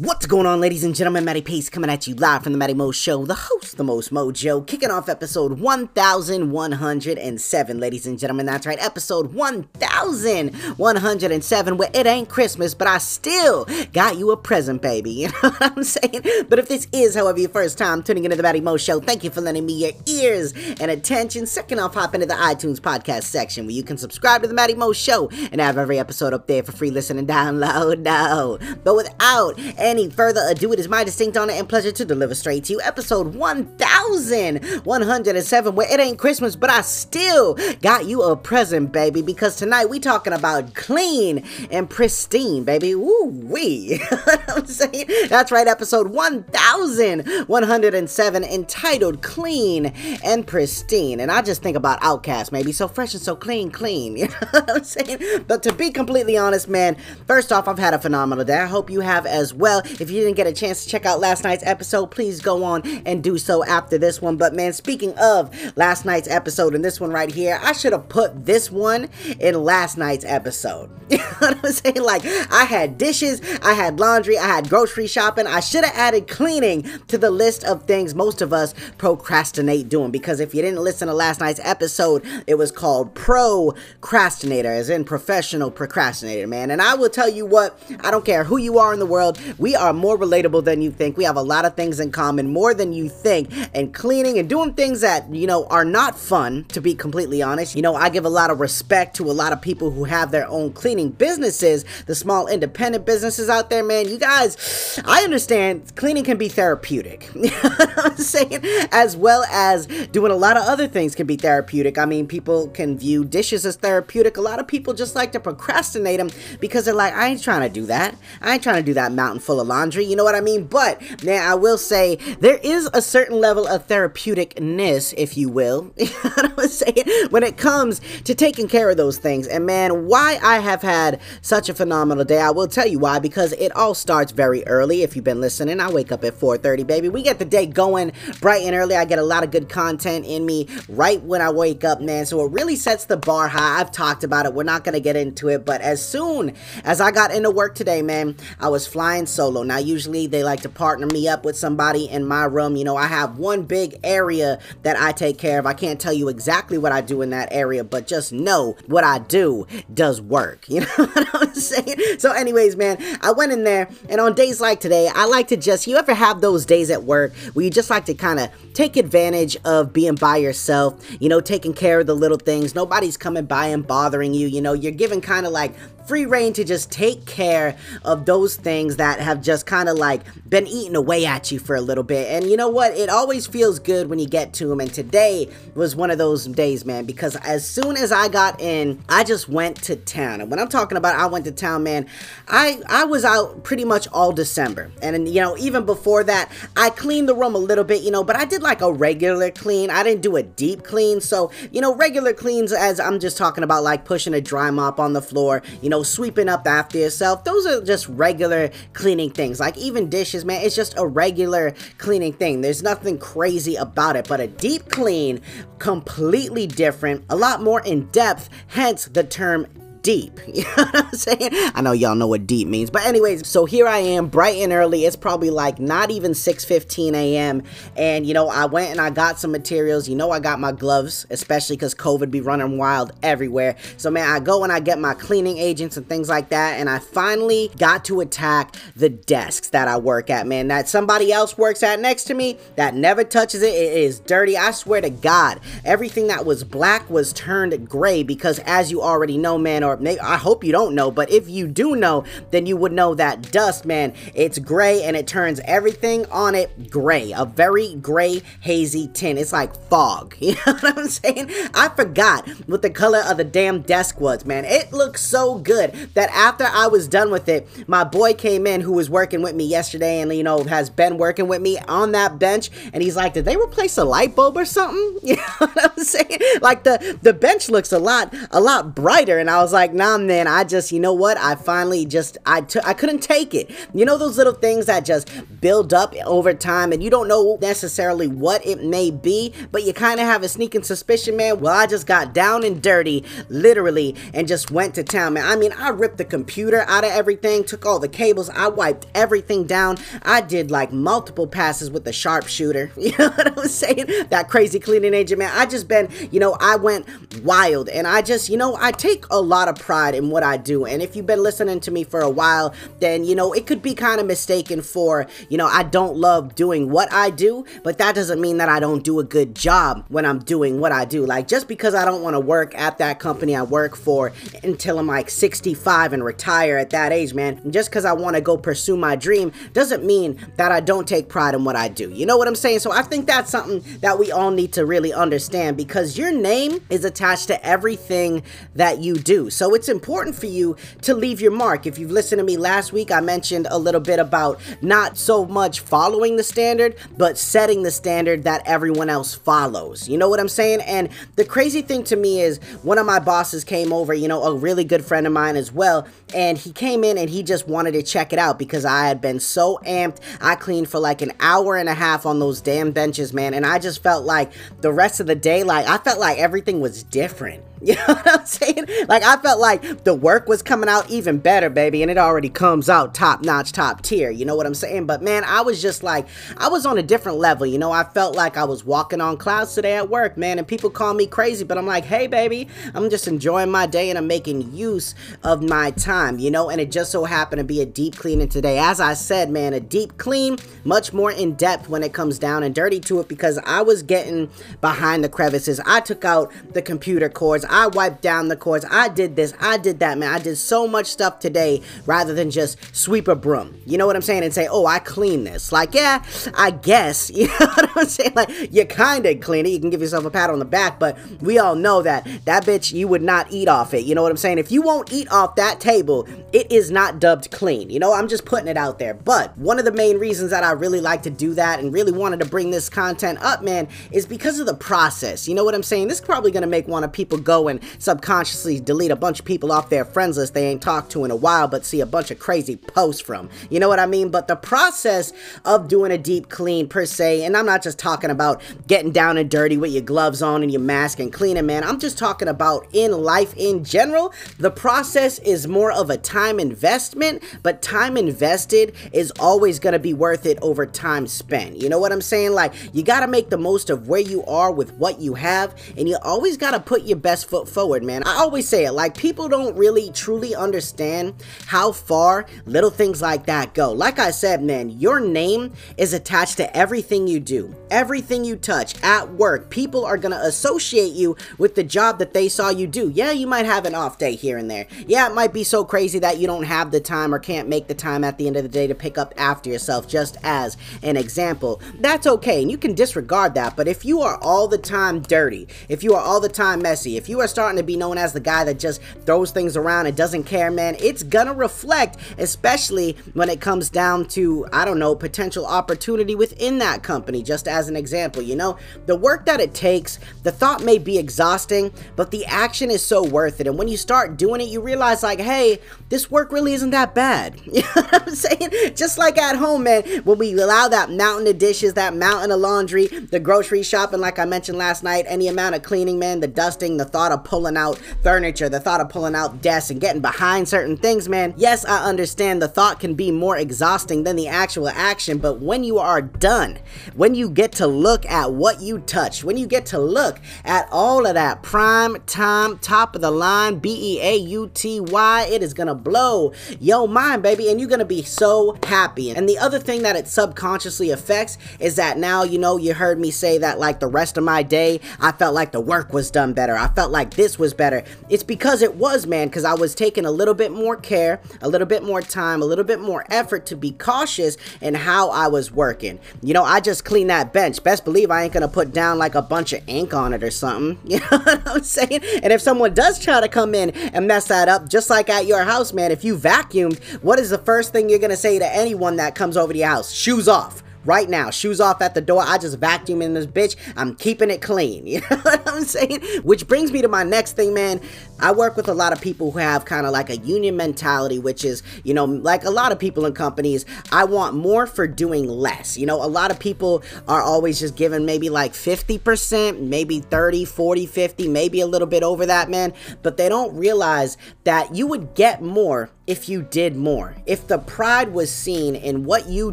What's going on, ladies and gentlemen? Matty Pace coming at you live from the Matty Mo Show, the host, the most mojo, kicking off episode 1107, ladies and gentlemen. That's right, episode 1107, where it ain't Christmas, but I still got you a present, baby. You know what I'm saying? But if this is, however, your first time tuning into the Matty Mo Show, thank you for lending me your ears and attention. Second off, hop into the iTunes podcast section where you can subscribe to the Matty Mo Show and have every episode up there for free listen and download. No, but without any further ado, it is my distinct honor and pleasure to deliver straight to you episode 1107, where it ain't Christmas, but I still got you a present, baby, because tonight we talking about clean and pristine, baby. Woo wee. I'm saying? That's right, episode 1107, entitled Clean and Pristine. And I just think about Outkast, maybe so fresh and so clean, clean. You know what I'm saying? But to be completely honest, man, first off, I've had a phenomenal day. I hope you have as well well. If you didn't get a chance to check out last night's episode, please go on and do so after this one. But man, speaking of last night's episode and this one right here, I should have put this one in last night's episode. you know what I'm saying? Like, I had dishes, I had laundry, I had grocery shopping. I should have added cleaning to the list of things most of us procrastinate doing. Because if you didn't listen to last night's episode, it was called Procrastinator, as in professional procrastinator, man. And I will tell you what, I don't care who you are in the world, we are more relatable than you think. We have a lot of things in common, more than you think. And cleaning and doing things that, you know, are not fun, to be completely honest. You know, I give a lot of respect to a lot of people who have their own cleaning businesses, the small independent businesses out there, man. You guys, I understand cleaning can be therapeutic. I'm saying? As well as doing a lot of other things can be therapeutic. I mean, people can view dishes as therapeutic. A lot of people just like to procrastinate them because they're like, I ain't trying to do that. I ain't trying to do that mountain full of laundry, you know what I mean? But now I will say there is a certain level of therapeuticness, if you will, I'm saying, when it comes to taking care of those things. And man, why I have had such a phenomenal day, I will tell you why, because it all starts very early. If you've been listening, I wake up at 4:30, baby. We get the day going bright and early. I get a lot of good content in me right when I wake up, man. So it really sets the bar high. I've talked about it. We're not gonna get into it, but as soon as I got into work today, man, I was flying solo. Now, usually they like to partner me up with somebody in my room. You know, I have one big area that I take care of. I can't tell you exactly what I do in that area, but just know what I do does work. You know what I'm saying? So, anyways, man, I went in there, and on days like today, I like to just, you ever have those days at work where you just like to kind of take advantage of being by yourself, you know, taking care of the little things. Nobody's coming by and bothering you. You know, you're given kind of like free reign to just take care of those things that have just kind of like been eating away at you for a little bit. And you know what? It always feels good when you get to them. And today was one of those days, man, because as soon as I got in, I just went to town. And when I'm talking about I went to town, man, I I was out pretty much all December. And you know, even before that, I cleaned the room a little bit, you know, but I did like a regular clean. I didn't do a deep clean. So, you know, regular cleans as I'm just talking about like pushing a dry mop on the floor, you know, know, sweeping up after yourself. Those are just regular cleaning things. Like even dishes, man, it's just a regular cleaning thing. There's nothing crazy about it, but a deep clean, completely different, a lot more in depth, hence the term deep. You know what I'm saying? I know y'all know what deep means. But anyways, so here I am, bright and early. It's probably like not even 6:15 a.m. And you know, I went and I got some materials. You know, I got my gloves, especially because COVID be running wild everywhere. So man, I go and I get my cleaning agents and things like that. And I finally got to attack the desks that I work at, man. That somebody else works at next to me that never touches it. It is dirty. I swear to God, everything that was black was turned gray because as you already know, man, or maybe I hope you don't know, but if you do know, then you would know that dust, man, it's gray and it turns everything on it gray. A very gray, hazy tint. It's like fog. You know what I'm saying? I forgot what the color of the damn desk was, man. It looks so good that after I was done with it, my boy came in who was working with me yesterday and, you know, has been working with me on that bench. And he's like, did they replace a light bulb or something? You know what I'm saying? Like the, the bench looks a lot, a lot brighter. And I was like, nah, man, I just, you know what? I finally just, I took, I couldn't take it. You know, those little things that just build up over time and you don't know necessarily what it may be, but you kind of have a sneaking suspicion, man. Well, I just got down and dirty, literally, and just went to town, man. I mean, I ripped the computer out of everything, took all the cables, I wiped everything down. I did like multiple passes with the sharpshooter. You know what I'm saying? That crazy cleaning agent, man. I just been, you know, I went wild and I just, you know, I take a lot of pride in what I do. And if you've been listening to me for a while, then, you know, it could be kind of mistaken for, you know, I don't love doing what I do, but that doesn't mean that I don't do a good job when I'm doing what I do. Like, just because I don't want to work at that company I work for until I'm like 65 and retire at that age, man, just because I want to go pursue my dream doesn't mean that I don't take pride in what I do. You know what I'm saying? So I think that's something that we all need to really understand because your name is attached to everything that you do. So it's important for you to leave your mark. If you've listened to me last week, I mentioned a little bit about not so much following the standard, but setting the standard that everyone else follows. You know what I'm saying? And the crazy thing to me is one of my bosses came over, you know, a really good friend of mine as well, and he came in and he just wanted to check it out because I had been so amped. I cleaned for like an hour and a half on those damn benches, man, and I just felt like the rest of the day, like I felt like everything was different. You know what I'm saying? Like I felt like the work was coming out even better, baby, and it already comes out top notch, top tier. You know what I'm saying? But man, I was just like, I was on a different level. You know, I felt like I was walking on clouds today at work, man, and people call me crazy, but I'm like, hey, baby, I'm just enjoying my day and I'm making use of my time. You know, and it just so happened to be a deep cleaning today. As I said, man, a deep clean, much more in depth when it comes down and dirty to it because I was getting behind the crevices. I took out the computer cords. I wiped down the cords. I did this. I did that, man. I did so much stuff today rather than just sweep a broom. You know what I'm saying? And say, oh, I clean this. Like, yeah, I guess. You know what I'm saying? Like, you kind of clean it. You can give yourself a pat on the back, but we all know that that bitch, you would not eat off it. You know what I'm saying? If you won't eat off that table, it is not dubbed clean. You know, I'm just putting it out there. But one of the main reasons that I really like to do that and really wanted to bring this content up, man, is because of the process. You know what I'm saying? This is probably going to make one of people go and subconsciously delete a bunch of people off their friends list they ain't talked to in a while, but see a bunch of crazy posts from. You know what I mean? But the process of doing a deep clean per se, and I'm not just talking about getting down and dirty with your gloves on and your mask and cleaning, man. I'm just talking about in life in general. The process is more of a time investment, but time invested is always going to be worth it over time spent. You know what I'm saying? Like, you got to make the most of where you are with what you have, and you always got to put your best foot forward, man. I always say it, like, people don't really truly understand how far little things like that go. Like I said, man, your name is attached to everything you do, everything you touch at work. People are to associate you with the job that they saw you do. Yeah, you might have an off day here and there. Yeah, it might be so crazy that you don't have the time or can't make the time at the end of the day to pick up after yourself, just as an example. That's okay, and you can disregard that. But if you are all the time dirty, if you are all the time messy, if you are starting to be known as the guy that just throws things around and doesn't care, man, it's gonna reflect, especially when it comes down to, I don't know, potential opportunity within that company, just as an example. You know, the work that it takes, the thought may be exhausting, but the action is so worth it. And when you start doing it, you realize, like, hey, this work really isn't that bad. You know what I'm saying? Just like at home, man, when we allow that mountain of dishes, that mountain of laundry, the grocery shopping, like I mentioned last night, any amount of cleaning, man, the dusting, the thought of pulling out furniture, the thought of pulling out desks and getting behind certain things, man. Yes, I understand the thought can be more exhausting than the actual action, but when you are done, when you get to look at what you touched, when you get to look at all of that prime time, top of the line, B E A U T Y, it is gonna blow your mind, baby, and you're gonna be so happy. And the other thing that it subconsciously affects is that now, you know, you heard me say that like the rest of my day, I felt like the work was done better. I felt like like this was better. It's because it was, man, because I was taking a little bit more care, a little bit more time, a little bit more effort to be cautious in how I was working. You know, I just cleaned that bench. Best believe I ain't gonna put down like a bunch of ink on it or something. You know what I'm saying? And if someone does try to come in and mess that up, just like at your house, man, if you vacuumed, what is the first thing you're gonna say to anyone that comes over to your house? Shoes off right now. Shoes off at the door. I just vacuum in this bitch. I'm keeping it clean. You know what I'm saying? Which brings me to my next thing, man. I work with a lot of people who have kind of like a union mentality, which is, you know, like a lot of people in companies, I want more for doing less. You know, a lot of people are always just given maybe like 50%, maybe 30, 40, 50, maybe a little bit over that, man. But they don't realize that you would get more if you did more. If the pride was seen in what you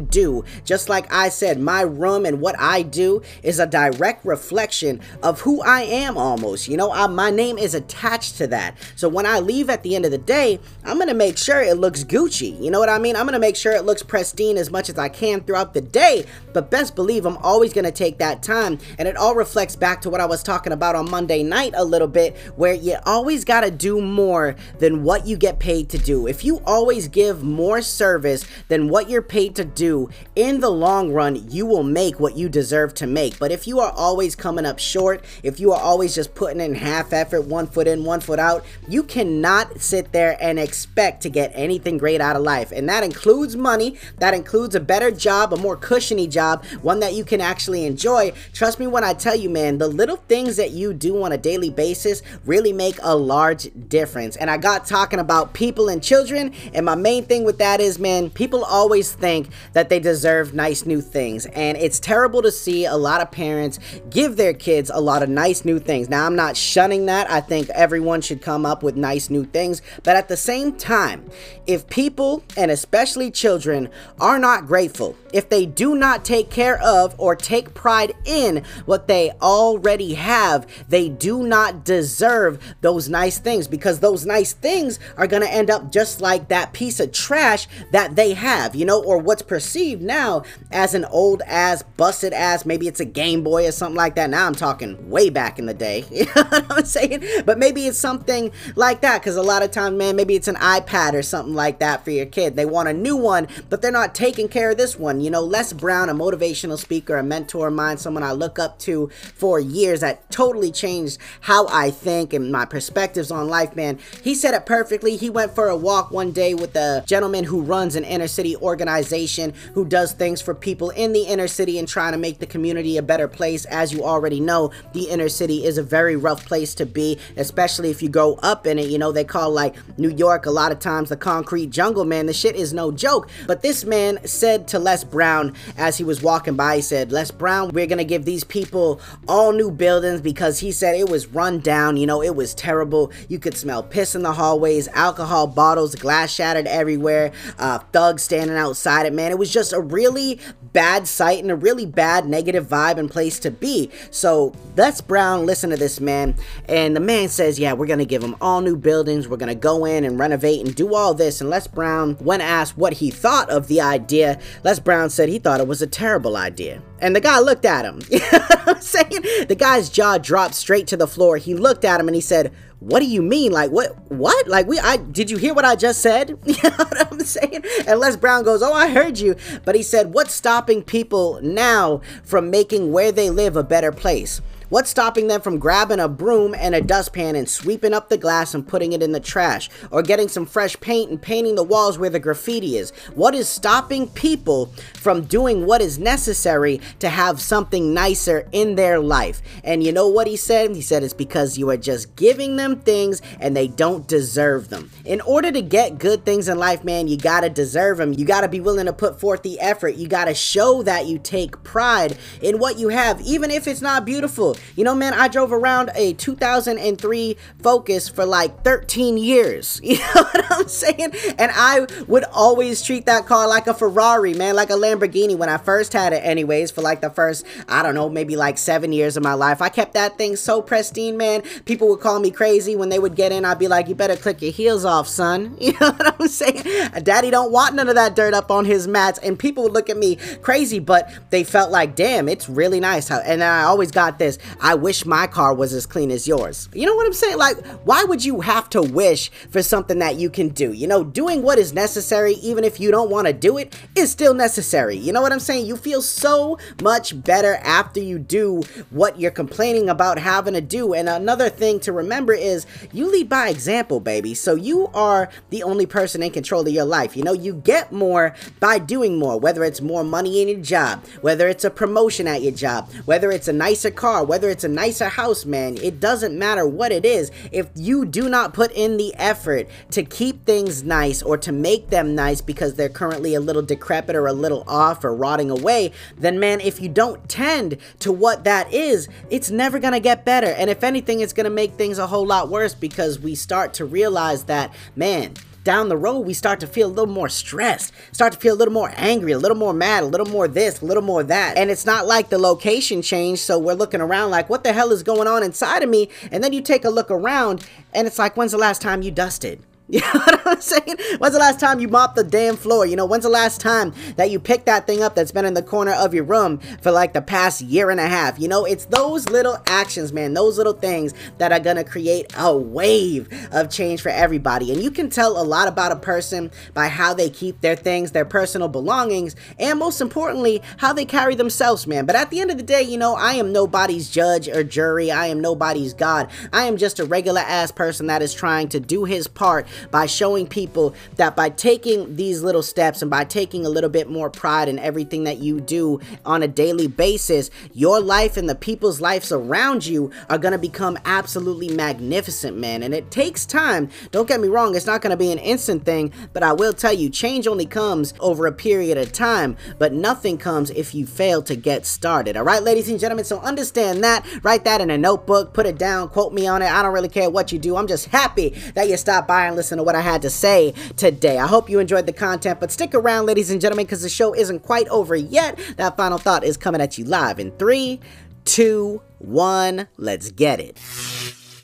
do, just like I said, my room and what I do is a direct reflection of who I am almost. You know, I, my name is attached to that. So when I leave at the end of the day, I'm to make sure it looks Gucci. You know what I mean? I'm to make sure it looks pristine as much as I can throughout the day. But best believe I'm always to take that time. And it all reflects back to what I was talking about on Monday night a little bit, where you always got to do more than what you get paid to do. If you always give more service than what you're paid to do, in the long run, you will make what you deserve to make. But if you are always coming up short, if you are always just putting in half effort, one foot in, one foot out, you cannot sit there and expect to get anything great out of life. And that includes money, that includes a better job, a more cushiony job, one that you can actually enjoy. Trust me when I tell you, man, the little things that you do on a daily basis really make a large difference. And I got talking about people and children children. And my main thing with that is, man, people always think that they deserve nice new things. And it's terrible to see a lot of parents give their kids a lot of nice new things. Now, I'm not shunning that. I think everyone should come up with nice new things. But at the same time, if people, and especially children, are not grateful, if they do not take care of or take pride in what they already have, they do not deserve those nice things because those nice things are going to end up just like that piece of trash that they have, you know, or what's perceived now as an old ass, busted ass, maybe it's a Game Boy or something like that. Now I'm talking way back in the day, you know what I'm saying? But maybe it's something like that because a lot of times, man, maybe it's an iPad or something like that for your kid. They want a new one, but they're not taking care of this one. You know, Les Brown, a motivational speaker, a mentor of mine, someone I look up to for years that totally changed how I think and my perspectives on life, man. He said it perfectly. He went for a walk one day with a gentleman who runs an inner city organization who does things for people in the inner city and trying to make the community a better place. As you already know, the inner city is a very rough place to be, especially if you grow up in it. You know, they call like New York a lot of times the concrete jungle, man. The shit is no joke. But this man said to Les Brown as he was walking by, he said, Les Brown, we're gonna give these people all new buildings because he said it was run down, you know, it was terrible. You could smell piss in the hallways, alcohol bottles, glass shattered everywhere, uh, thugs standing outside it, man. It was just a really bad sight and a really bad negative vibe and place to be. So Les Brown listen to this man, and the man says, Yeah, we're gonna give them all new buildings, we're gonna go in and renovate and do all this. And Les Brown, when asked what he thought of the idea, Les Brown said he thought it was a terrible idea. And the guy looked at him. You know I'm saying? The guy's jaw dropped straight to the floor. He looked at him and he said, what do you mean? Like what? What? Like we? I did you hear what I just said? You know what I'm saying? And Les Brown goes, "Oh, I heard you," but he said, "What's stopping people now from making where they live a better place?" What's stopping them from grabbing a broom and a dustpan and sweeping up the glass and putting it in the trash? Or getting some fresh paint and painting the walls where the graffiti is? What is stopping people from doing what is necessary to have something nicer in their life? And you know what he said? He said it's because you are just giving them things and they don't deserve them. In order to get good things in life, man, you gotta deserve them. You gotta be willing to put forth the effort. You gotta show that you take pride in what you have, even if it's not beautiful. You know, man, I drove around a 2003 Focus for like 13 years. You know what I'm saying? And I would always treat that car like a Ferrari, man, like a Lamborghini when I first had it, anyways, for like the first, I don't know, maybe like seven years of my life. I kept that thing so pristine, man. People would call me crazy when they would get in. I'd be like, you better click your heels off, son. You know what I'm saying? Daddy don't want none of that dirt up on his mats. And people would look at me crazy, but they felt like, damn, it's really nice. And I always got this I wish my car was as clean as yours. You know what I'm saying? Like, why would you have to wish for something that you can do? You know, doing what is necessary, even if you don't want to do it, is still necessary. You know what I'm saying? You feel so much better after you do what you're complaining about having to do. And another thing to remember is you lead by example, baby. So you are the only person in control of your life. You know, you get more by doing more, whether it's more money in your job, whether it's a promotion at your job, whether it's a nicer car, whether it's a nicer house, man. It doesn't matter what it is. If you do not put in the effort to keep things nice or to make them nice because they're currently a little decrepit or a little off or rotting away, then man, if you don't tend to what that is, it's never gonna get better. And if anything, it's gonna make things a whole lot worse because we start to realize that, man, down the road, we start to feel a little more stressed, start to feel a little more angry, a little more mad, a little more this, a little more that. And it's not like the location changed, so we're looking around like, what the hell is going on inside of me? And then you take a look around, and it's like, when's the last time you dusted? You know what I'm saying? When's the last time you mopped the damn floor? You know, when's the last time that you picked that thing up that's been in the corner of your room for like the past year and a half? You know, it's those little actions, man, those little things that are gonna create a wave of change for everybody. And you can tell a lot about a person by how they keep their things, their personal belongings, and most importantly, how they carry themselves, man. But at the end of the day, you know, I am nobody's judge or jury. I am nobody's God. I am just a regular ass person that is trying to do his part by showing people that by taking these little steps and by taking a little bit more pride in everything that you do on a daily basis, your life and the people's lives around you are going to become absolutely magnificent, man. And it takes time. Don't get me wrong, it's not going to be an instant thing, but I will tell you, change only comes over a period of time, but nothing comes if you fail to get started. All right, ladies and gentlemen, so understand that. Write that in a notebook, put it down, quote me on it. I don't really care what you do. I'm just happy that you stopped by and listened listen to what I had to say today. I hope you enjoyed the content, but stick around, ladies and gentlemen, because the show isn't quite over yet. That final thought is coming at you live in three, two, one. Let's get it.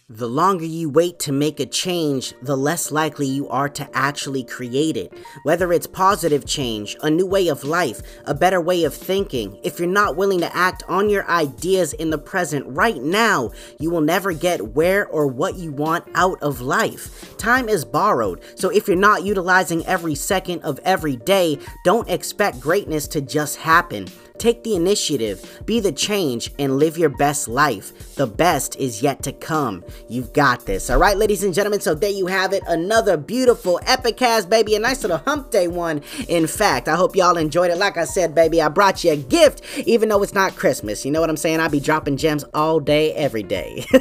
The longer you wait to make a change, the less likely you are to actually create it. Whether it's positive change, a new way of life, a better way of thinking, if you're not willing to act on your ideas in the present right now, you will never get where or what you want out of life. Time is borrowed, so if you're not utilizing every second of every day, don't expect greatness to just happen. Take the initiative, be the change, and live your best life. The best is yet to come. You've got this. All right, ladies and gentlemen. So there you have it. Another beautiful epic Epicast, baby. A nice little hump day one. In fact, I hope y'all enjoyed it. Like I said, baby, I brought you a gift, even though it's not Christmas. You know what I'm saying? I be dropping gems all day, every day.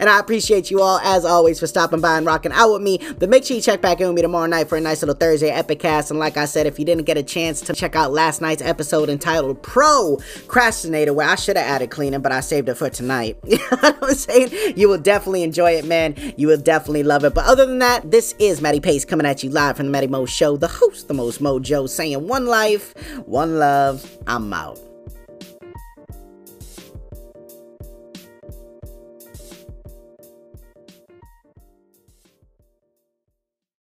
And I appreciate you all, as always, for stopping by and rocking out with me. But make sure you check back in with me tomorrow night for a nice little Thursday epic Epicast. And like I said, if you didn't get a chance to check out last night's episode entitled pro Procrastinator, where I should have added cleaning, but I saved it for tonight. you know what I'm saying? You will definitely enjoy it, man. You will definitely love it. But other than that, this is Matty Pace coming at you live from the Matty Mo Show, the host, the most mojo, saying one life, one love. I'm out.